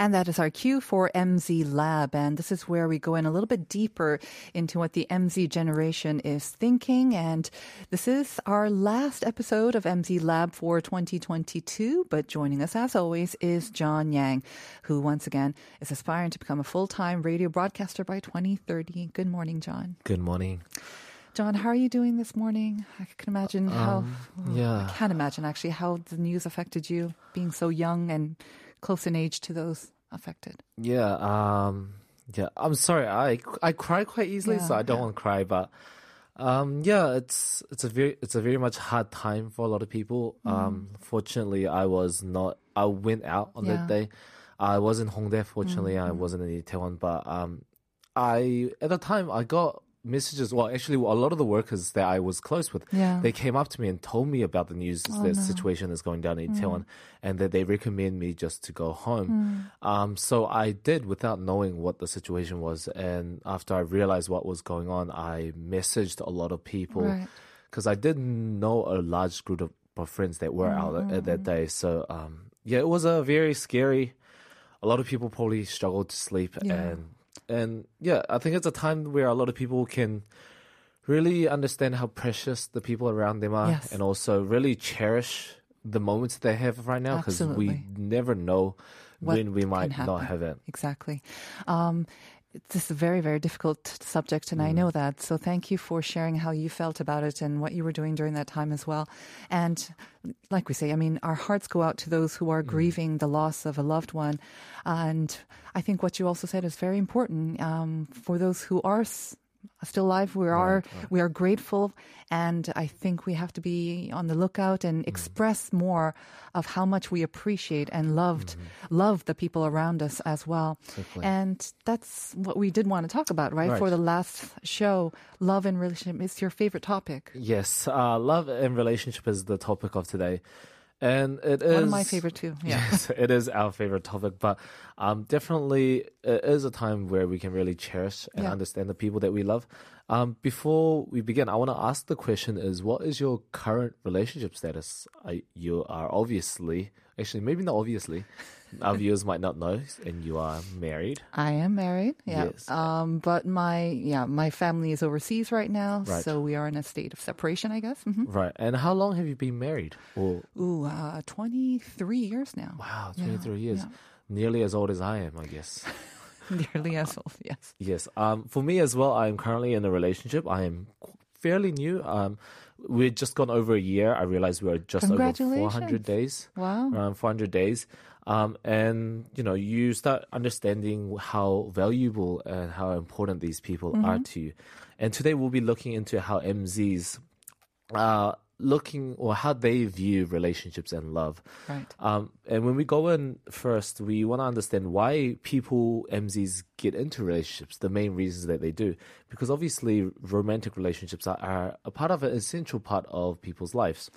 And that is our cue for MZ Lab. And this is where we go in a little bit deeper into what the MZ generation is thinking. And this is our last episode of MZ Lab for 2022. But joining us, as always, is John Yang, who once again is aspiring to become a full time radio broadcaster by 2030. Good morning, John. Good morning. John, how are you doing this morning? I can imagine how. Um, yeah. I can't imagine actually how the news affected you, being so young and close in age to those affected. Yeah, um, yeah. I'm sorry. I I cry quite easily, Yeah, so I don't yeah. want to cry. But um, yeah, it's it's a very it's a very much hard time for a lot of people. Um, fortunately, I was not. I went out on that Mm. Day. I was in Hongdae. Fortunately, I wasn't in Itaewon. But um, I at the time I got messages. Well, actually, a lot of the workers that I was close with, Yeah. they came up to me and told me about the news, the situation that's going down in Itaewon, and that they recommend me just to go home. Um, so I did without knowing what the situation was, and after I realized what was going on, I messaged a lot of people Right. because I didn't know a large group of, of friends that were out at, at that day. So um, yeah, it was a very scary. A lot of people probably struggled to sleep, Yeah. and and yeah, I think it's a time where a lot of people can really understand how precious the people around them are, Yes. and also really cherish the moments they have right now because we never know What when we might not have it. Exactly. Um, this is a very, very difficult subject, and Mm. I know that. So thank you for sharing how you felt about it and what you were doing during that time as well. And like we say, I mean, our hearts go out to those who are Mm. grieving the loss of a loved one. And I think what you also said is very important um, for those who are. s- Still alive, we are we are grateful, and I think we have to be on the lookout and Mm. express more of how much we appreciate and loved love the people around us as well. Exactly. And that's what we did want to talk about, right? For the last show, love and relationship is your favorite topic. Yes, uh, love and relationship is the topic of today, and it is One of my favorite too. Yeah. Yes, it is our favorite topic, but um, definitely it is a time where we can really cherish and Yeah. understand the people that we love. Um, before we begin, I want to ask the question: Is what is your current relationship status? I, you are obviously, actually, maybe not obviously. Our viewers might not know, and you are married. I am married. Yeah. Yes. Um, but my yeah, my family is overseas right now, Right. so we are in a state of separation, I guess. hmm Right. And how long have you been married? Or Ooh, uh, twenty three years now. wow, Yeah, 23 years. yeah. Nearly as old as I am, I guess. Nearly as old. Yes. Yes. Um, for me as well, I am currently in a relationship. I am fairly new. Um, we've just gone over a year. I realized we are just over 400 days. Wow. Around 400 days. Um, and, you know, you start understanding how valuable and how important these people are Mm-hmm. to you. And today we'll be looking into how MZs, uh, looking or how they view relationships and love. Right. Um, and when we go in first, we want to understand why people, MZs, get into relationships, the main reasons that they do. Because obviously, romantic relationships are, are a part of an essential part of people's lives.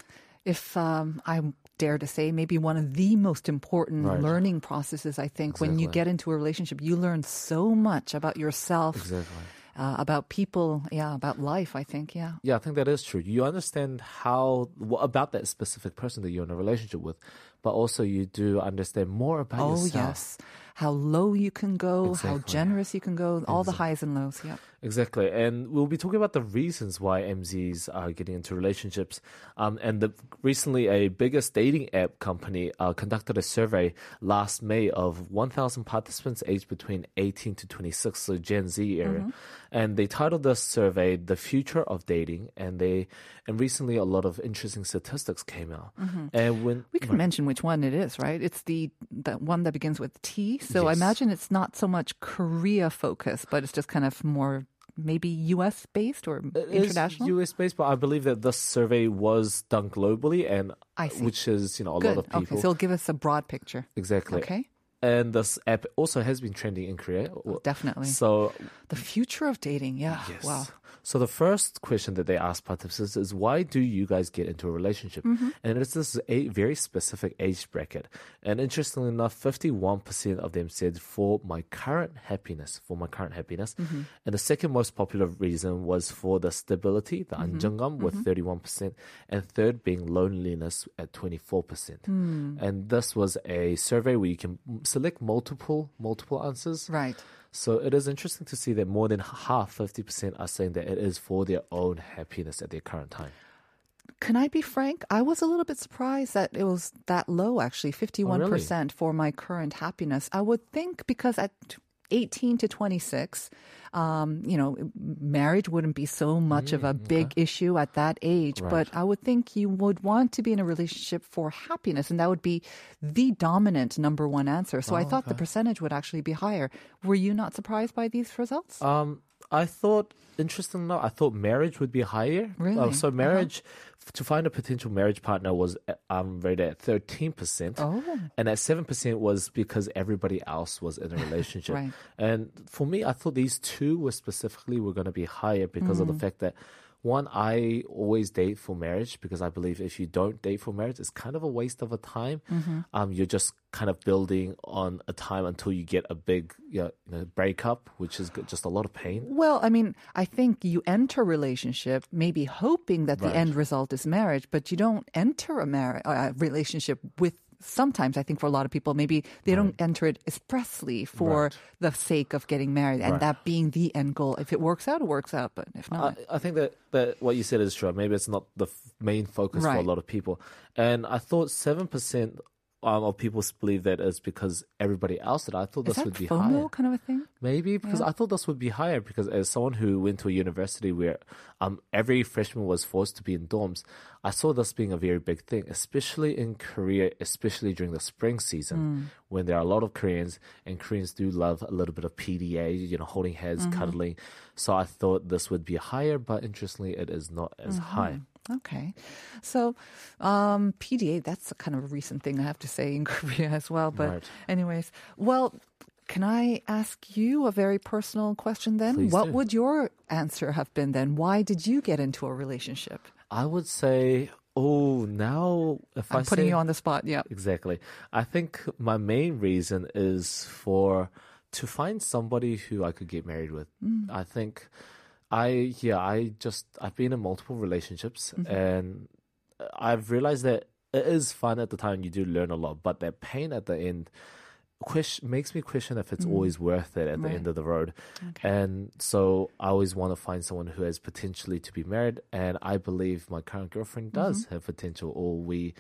if um, I dare to say, maybe one of the most important Right. learning processes, I think, when you get into a relationship, you learn so much about yourself, Exactly. Uh, about people, yeah, about life, I think, yeah. Yeah, I think that is true. You understand how what about that specific person that you're in a relationship with, but also you do understand more about Oh, yourself. Oh, yes. how low you can go, how generous you can go, all the highs and lows. Yeah. Exactly, and we'll be talking about the reasons why MZs are getting into relationships. Um, and the, recently, a biggest dating app company uh, conducted a survey last May of 1,000 participants aged between 18 to 26, so Gen Z area, and they titled this survey "The Future of Dating." And they and recently, a lot of interesting statistics came out. Mm-hmm. And when We can mention which one it is, right? It's the the one that begins with T. So I imagine it's not so much Korea focused, but it's just kind of more maybe U.S. based or It international. US based, but I believe that this survey was done globally, and which is you know a Good. lot of people. Okay, so it'll give us a broad picture. Exactly. Okay. And this app also has been trending in Korea. Oh, definitely. So, The future of dating. Yeah. yes. Wow. So the first question that they asked participants is why do you guys get into a relationship? Mm-hmm. And it's this a very specific age bracket. And interestingly enough, 51% of them said for my current happiness, for my current happiness. Mm-hmm. And the second most popular reason was for the stability, the mm mm-hmm. 31%, mm-hmm. and third being loneliness at 24%. Mm. And this was a survey where you can select multiple multiple answers. Right. So it is interesting to see that more than half, 50%, are saying that it is for their own happiness at their current time. Can I be frank? I was a little bit surprised that it was that low, actually, 51% for my current happiness. I would think because at 18 to 26, um, you know, marriage wouldn't be so much of a big issue at that age. Right. But I would think you would want to be in a relationship for happiness, and that would be the dominant number one answer. So I thought the percentage would actually be higher. Were you not surprised by these results? Um, I thought, interesting enough, I thought marriage would be higher. Really? Uh, so Uh-huh. marriage, f- to find a potential marriage partner was uh, um, rated at 13%. Oh. And at 7% was because everybody else was in a relationship. Right. And for me, I thought these two were specifically were going to be higher because of the Mm. fact that one, I always date for marriage because I believe if you don't date for marriage, it's kind of a waste of a time. Mm-hmm. Um, you're just kind of building on a time until you get a big you know, breakup, which is just a lot of pain. Well, I mean, I think you enter a relationship maybe hoping that the end result is marriage, but you don't enter a marriage a relationship with sometimes I think for a lot of people maybe they don't enter it expressly for Right. the sake of getting married and Right. that being the end goal. If it works out, it works out, but if not, I, I think that, that what you said is true. Maybe it's not the f- main focus for a lot of people. And I thought 7% um, of people believe that is because everybody else did. I thought is this that would be higher. kind of a thing? Maybe because I thought this would be higher because as someone who went to a university where um, every freshman was forced to be in dorms, I saw this being a very big thing, especially in Korea, especially during the spring season when there are a lot of Koreans and Koreans do love a little bit of PDA, you know, holding hands, cuddling. So I thought this would be higher, but interestingly, it is not as high. Okay. So, um, PDA, that's a kind of a recent thing I have to say in Korea as well. But, Right. anyways, well, can I ask you a very personal question then? Please what do. would your answer have been then? Why did you get into a relationship? I would say, oh, now if I I'm putting say, you on the spot. Yeah. Exactly. I think my main reason is for to find somebody who I could get married with. I think I yeah, I just I've been in multiple relationships mm-hmm. and I've realized that it is fun at the time you do learn a lot, but that pain at the end question makes me question if it's mm-hmm. always worth it at the end of the road. And so I always want to find someone who has potentially to be married and I believe my current girlfriend does mm-hmm. have potential or we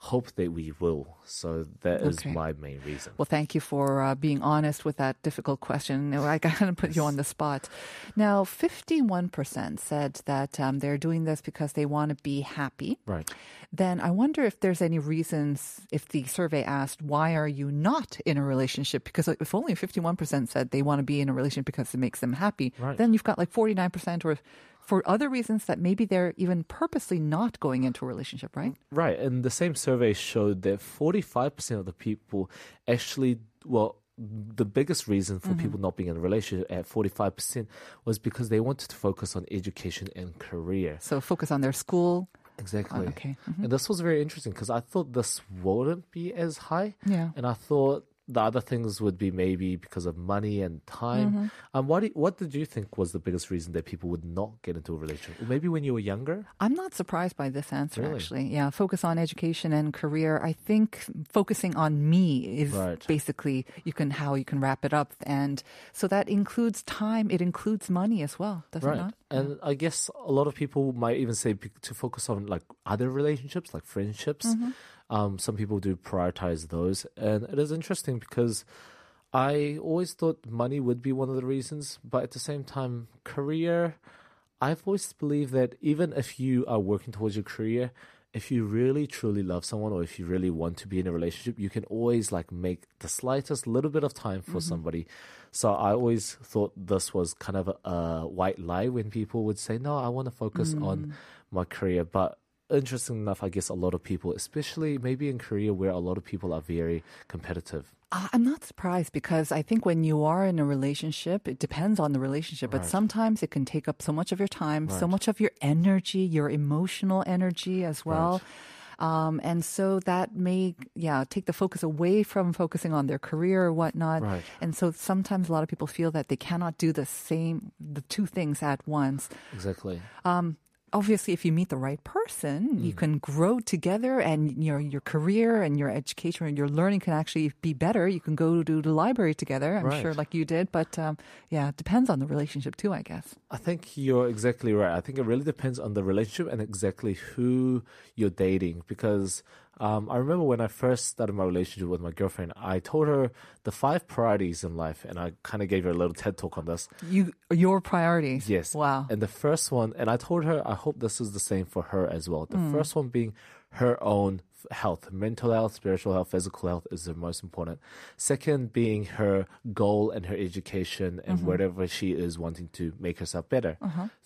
hope that we will. So that is Okay. my main reason. Well, thank you for uh, being honest with that difficult question. I kind of put you on the spot. Now, 51% said that um, they're doing this because they want to be happy. Right. Then I wonder if there's any reasons, if the survey asked, why are you not in a relationship? Because if only 51% said they want to be in a relationship because it makes them happy, Right. then you've got like 49% or for other reasons that maybe they're even purposely not going into a relationship, right? Right. And the same survey showed that 45% of the people actually, well, the biggest reason for mm-hmm. people not being in a relationship at 45% was because they wanted to focus on education and career. So focus on their school. Exactly. okay. Mm-hmm. And this was very interesting because I thought this wouldn't be as high. Yeah. And I thought the other things would be maybe because of money and time. Mm-hmm. Um, what do- what did you think was the biggest reason that people would not get into a relationship? Maybe when you were younger. I'm not surprised by this answer, Really? actually. Yeah, focus on education and career. I think focusing on me is Right. basically you can how you can wrap it up, and so that includes time. It includes money as well, does it not? And I guess a lot of people might even say to focus on like other relationships, like friendships. Mm-hmm. Um, some people do prioritize those, and it is interesting because I always thought money would be one of the reasons, but at the same time, career. I've always believed that even if you are working towards your career, if you really truly love someone or if you really want to be in a relationship, you can always like make the slightest little bit of time for somebody. So I always thought this was kind of a, a white lie when people would say, "No, I want to focus on my career." But interesting enough, I guess a lot of people, especially maybe in Korea where a lot of people are very competitive. Uh, I'm not surprised because I think when you are in a relationship, it depends on the relationship, but sometimes it can take up so much of your time, so much of your energy, your emotional energy as well. Um, and so that may, yeah, take the focus away from focusing on their career or whatnot. Right. And so sometimes a lot of people feel that they cannot do the same, the two things at once. Exactly. Obviously, if you meet the right person, Mm. you can grow together, and your your career and your education and your learning can actually be better. You can go to the library together. I'm Right. sure, like you did. But um, yeah, it depends on the relationship too, I guess. I think you're exactly right. I think it really depends on the relationship and exactly who you're dating. Because um, I remember when I first started my relationship with my girlfriend, I told her the five priorities in life, and I kind of gave her a little TED talk on this. You your priorities. Yes. Wow. And the first one, and I told her, I hope this is the same for her as well. The Mm. first one being her own health, mental health, spiritual health, physical health is the most important. Second being her goal and her education and Mm-hmm. whatever she is wanting to make herself better.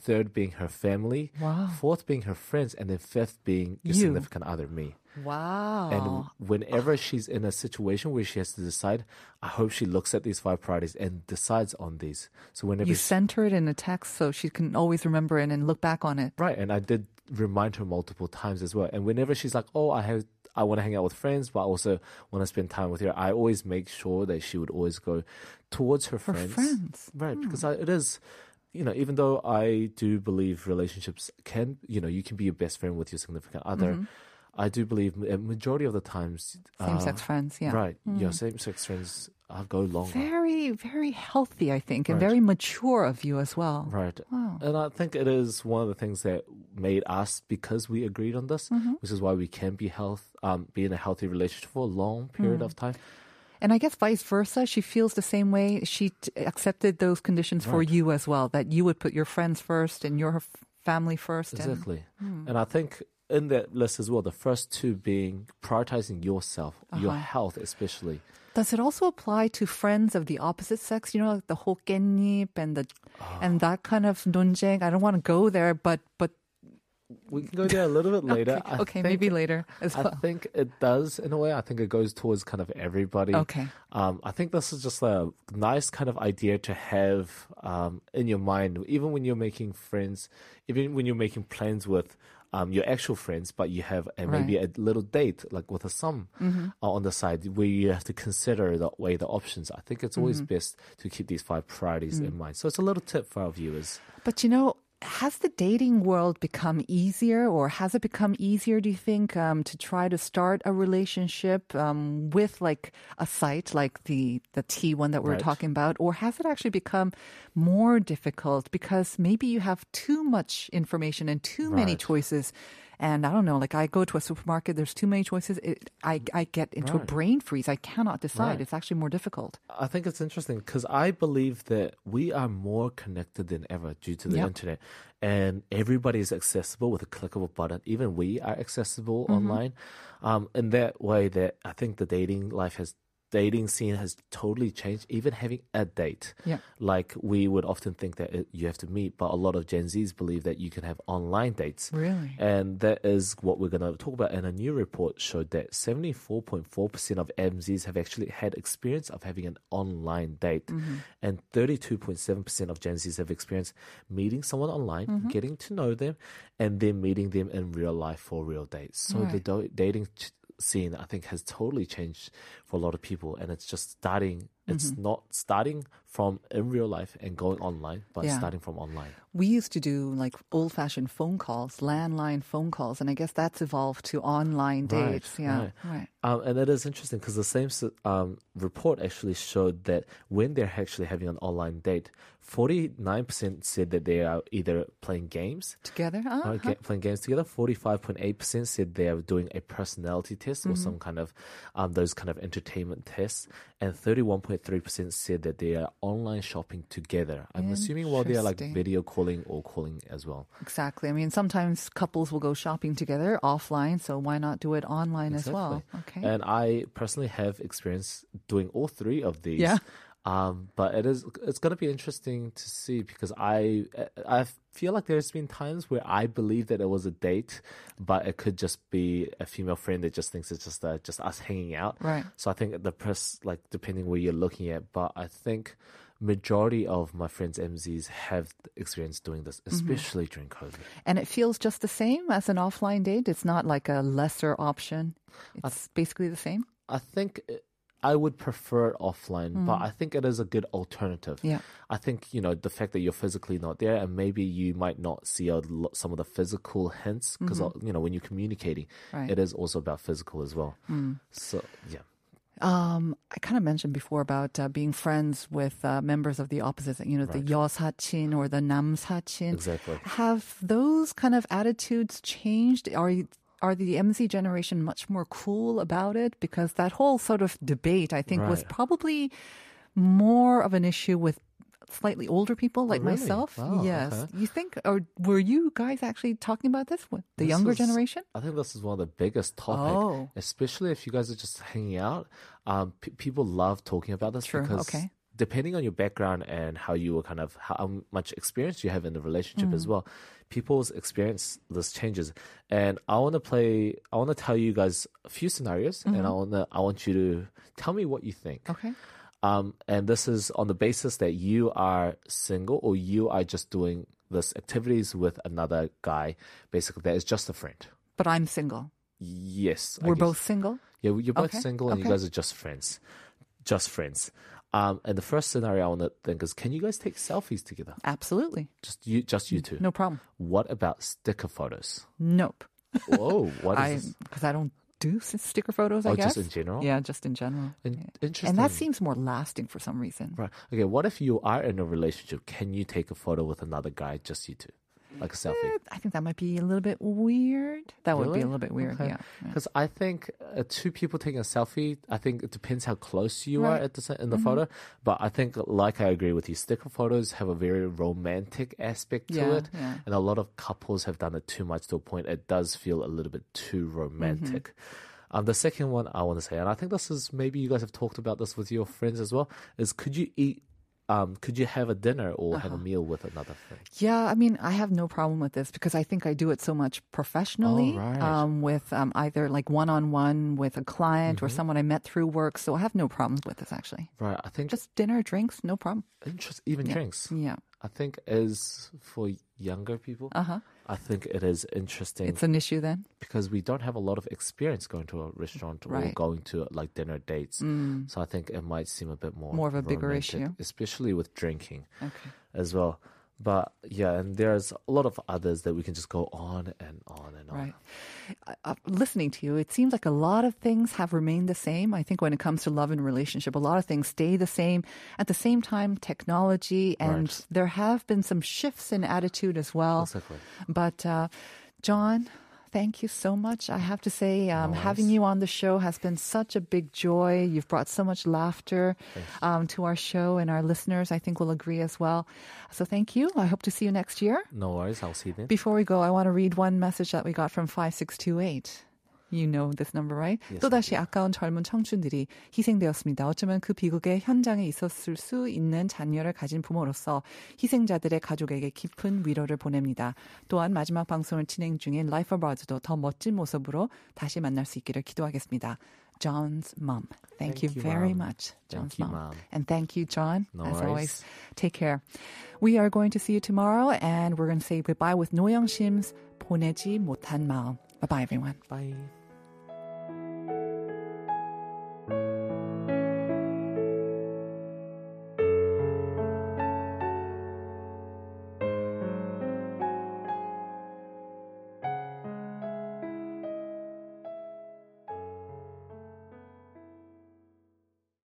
Third being her family. Uh-huh. Wow. Fourth being her friends. And then fifth being your You. significant other, me. Wow. And whenever she's in a situation where she has to decide, I hope she looks at these five priorities and decides on these. So whenever you she- sent her it in a text so she can always remember it and look back on it. Right, and I did remind her multiple times as well. And whenever she's like, "Oh, I have, I want to hang out with friends, but I also want to spend time with her," I always make sure that she would always go towards her, Her friends. friends. Right, hmm. because I, it is, you know, even though I do believe relationships can, you know, you can be your best friend with your significant other. Mm-hmm. I do believe a majority of the times, Same sex uh, friends, yeah. right, your same sex friends uh, go longer. Very, very healthy, I think, and Right. very mature of you as well. Right. Wow. And I think it is one of the things that made us because we agreed on this, Mm-hmm. which is why we can be health um be in a healthy relationship for a long period Mm. of time. And I guess vice versa, she feels the same way. She t- accepted those conditions for you as well, that you would put your friends first and your f- family first. and- Exactly. Hmm. And I think in that list as well, the first two being prioritizing yourself, your Uh-huh. health especially. Does it also apply to friends of the opposite sex? You know, like the hokkennip and the Ah. and that kind of 논쟁. I don't want to go there, but but We can go there a little bit later. okay, okay, think- maybe later as I think it does in a way. I think it goes towards kind of everybody. Okay. Um, I think this is just a nice kind of idea to have um, in your mind, even when you're making friends, even when you're making plans with um, your actual friends, but you have a, maybe a little date, like with a sum Mm-hmm. uh, on the side, where you have to consider the way the options. I think it's always Mm-hmm. best to keep these five priorities Mm. in mind. So it's a little tip for our viewers. But you know, has the dating world become easier, or has it become easier? Do you think um, to try to start a relationship um, with like a site like the the T one that we we're Right. talking about, or has it actually become more difficult because maybe you have too much information and too many choices? And I don't know, like I go to a supermarket, there's too many choices. It, I I get into a brain freeze. I cannot decide. Right. It's actually more difficult. I think it's interesting because I believe that we are more connected than ever due to the Yep. internet, and everybody is accessible with a click of a button. Even we are accessible Mm-hmm. online. Um, in that way, that I think the dating life has dating scene has totally changed. Even having a date, Yeah. like we would often think that it, you have to meet, but a lot of Gen Zs believe that you can have online dates. Really? And that is what we're going to talk about. And a new report showed that 74.4% of MZs have actually had experience of having an online date. Mm-hmm. And 32.7% of Gen Zs have experienced meeting someone online, mm-hmm. getting to know them, and then meeting them in real life for real dates. So the do- dating ch- scene, I think, has totally changed for a lot of people, and it's just starting. It's Mm-hmm. not starting from in real life and going online, but Yeah. starting from online. We used to do like old fashioned phone calls, landline phone calls, and I guess that's evolved to online Right, dates. yeah. right. right. Um, and it is interesting because the same um, report actually showed that when they're actually having an online date, 49% said that they are either playing games, Together? uh, Uh-huh. ga- playing games together. 45.8% said they are doing a personality test Mm-hmm. or some kind of um, those kind of entertainment tests. And 31.3% said that they are online shopping together. I'm assuming while they are like video calling or calling as well. Exactly. I mean, sometimes couples will go shopping together offline, so why not do it online as well? Okay. And I personally have experience doing all three of these. Yeah. Um, but it is it's going to be interesting to see because I I feel like there's been times where I believe that it was a date, but it could just be a female friend that just thinks it's just uh, just us hanging out. Right. So I think the press like depending where you're looking at, but I think majority of my friends MZs have experienced doing this, Mm-hmm. especially during COVID. and it feels just the same as an offline date. It's not like a lesser option. It's basically the same. I think it- I would prefer it offline, but I think it is a good alternative. Mm. Yeah. I think, you know, the fact that you're physically not there and maybe you might not see a lot, some of the physical hints because, you know, when you're communicating, Mm-hmm. Right. Mm. it is also about physical as well. So, yeah. Um, I kind of mentioned before about uh, being friends with uh, members of the opposite, you know, the 여사친 or the 남사친. Exactly. Have those kind of attitudes changed? Are you, are the MZ generation much more cool about it? Because that whole sort of debate, I think, was probably more of an issue with slightly older people like Oh, really? myself. Wow, yes. okay. You think, or were you guys actually talking about this with the This younger is- generation? I think this is one of the biggest topic, Oh. especially if you guys are just hanging out. Um, p- people love talking about this True, because okay. Depending on your background and how you were kind of how much experience you have in the relationship Mm. as well, people's experience this changes. And I want to play. I want to tell you guys a few scenarios, and I want to. I want you to tell me what you think. Mm-hmm. Okay. Um, and this is on the basis that you are single or you are just doing this activities with another guy, basically that is just a friend. But I'm single. Yes, I We're guess. both single. Yeah, you're both Okay, single and you guys are just friends, just friends. Um, and the first scenario I want to think is, can you guys take selfies together? Absolutely. Just you, just you two. No problem. What about sticker photos? Nope. Whoa, what I because I don't do sticker photos. I Oh, guess just in general? Yeah, just in general. In- interesting. And that seems more lasting for some reason. Right. Okay. What if you are in a relationship? Can you take a photo with another guy, just you two, like a selfie? Eh, I think that might be a little bit weird. That would be a little bit weird. Okay. Yeah. yeah. Because I think uh, two people taking a selfie, I think it depends how close you are Right. at the se- in the Mm-hmm. photo. But I think, like I agree with you, sticker photos have a very romantic aspect to Yeah, it, yeah. and a lot of couples have done it too much to a point it does feel a little bit too romantic. Mm-hmm. Um, the second one I want to say, and I think this is maybe you guys have talked about this with your friends as well, is could you eat? Um, could you have a dinner or have a Uh-huh. meal with another friend? Yeah, I mean, I have no problem with this because I think I do it so much professionally, right. um, with um, either like one on one with a client Mm-hmm. or someone I met through work. So I have no problems with this actually. Right. I think Just dinner, drinks, no problem. interest, even Yeah. drinks. Yeah, I think is for younger people. uh huh. I think it is interesting It's an issue then. because we don't have a lot of experience going to a restaurant or Right. Mm. going to like dinner dates. So I think it might seem a bit more More of a bigger issue. especially with drinking Okay. as well. But yeah, and there's a lot of others that we can just go on and on and on. Right. Uh, uh, listening to you, it seems like a lot of things have remained the same. I think when it comes to love and relationship, a lot of things stay the same. At the same time, technology and Right. there have been some shifts in attitude as well. Exactly. But uh, John, thank you so much. I have to say, um, No having you on the show has been such a big joy. You've brought so much laughter um, to our show, and our listeners, I think, will agree as well. So thank you. I hope to see you next year. No worries. I'll see you then. Before we go, I want to read one message that we got from 5628. You know this number, right? Yes, 또다시 아까운 젊은 청춘들이 희생되었습니다. 어쩌면 그 비극의 현장에 있었을 수 있는 자녀를 가진 부모로서 희생자들의 가족에게 깊은 위로를 보냅니다. 또한 마지막 방송을 진행 중인 Life Abroad도 더 멋진 모습으로 다시 만날 수 있기를 기도하겠습니다. John's mom. Thank, Thank you, you, very Mom. much, John's Thank you, mom. Mom. And thank you, John, No as worries. always. Take care. We are going to see you tomorrow, and we're going to say goodbye with 노영 심's 보내지 못한 마음. Bye bye, everyone. Bye.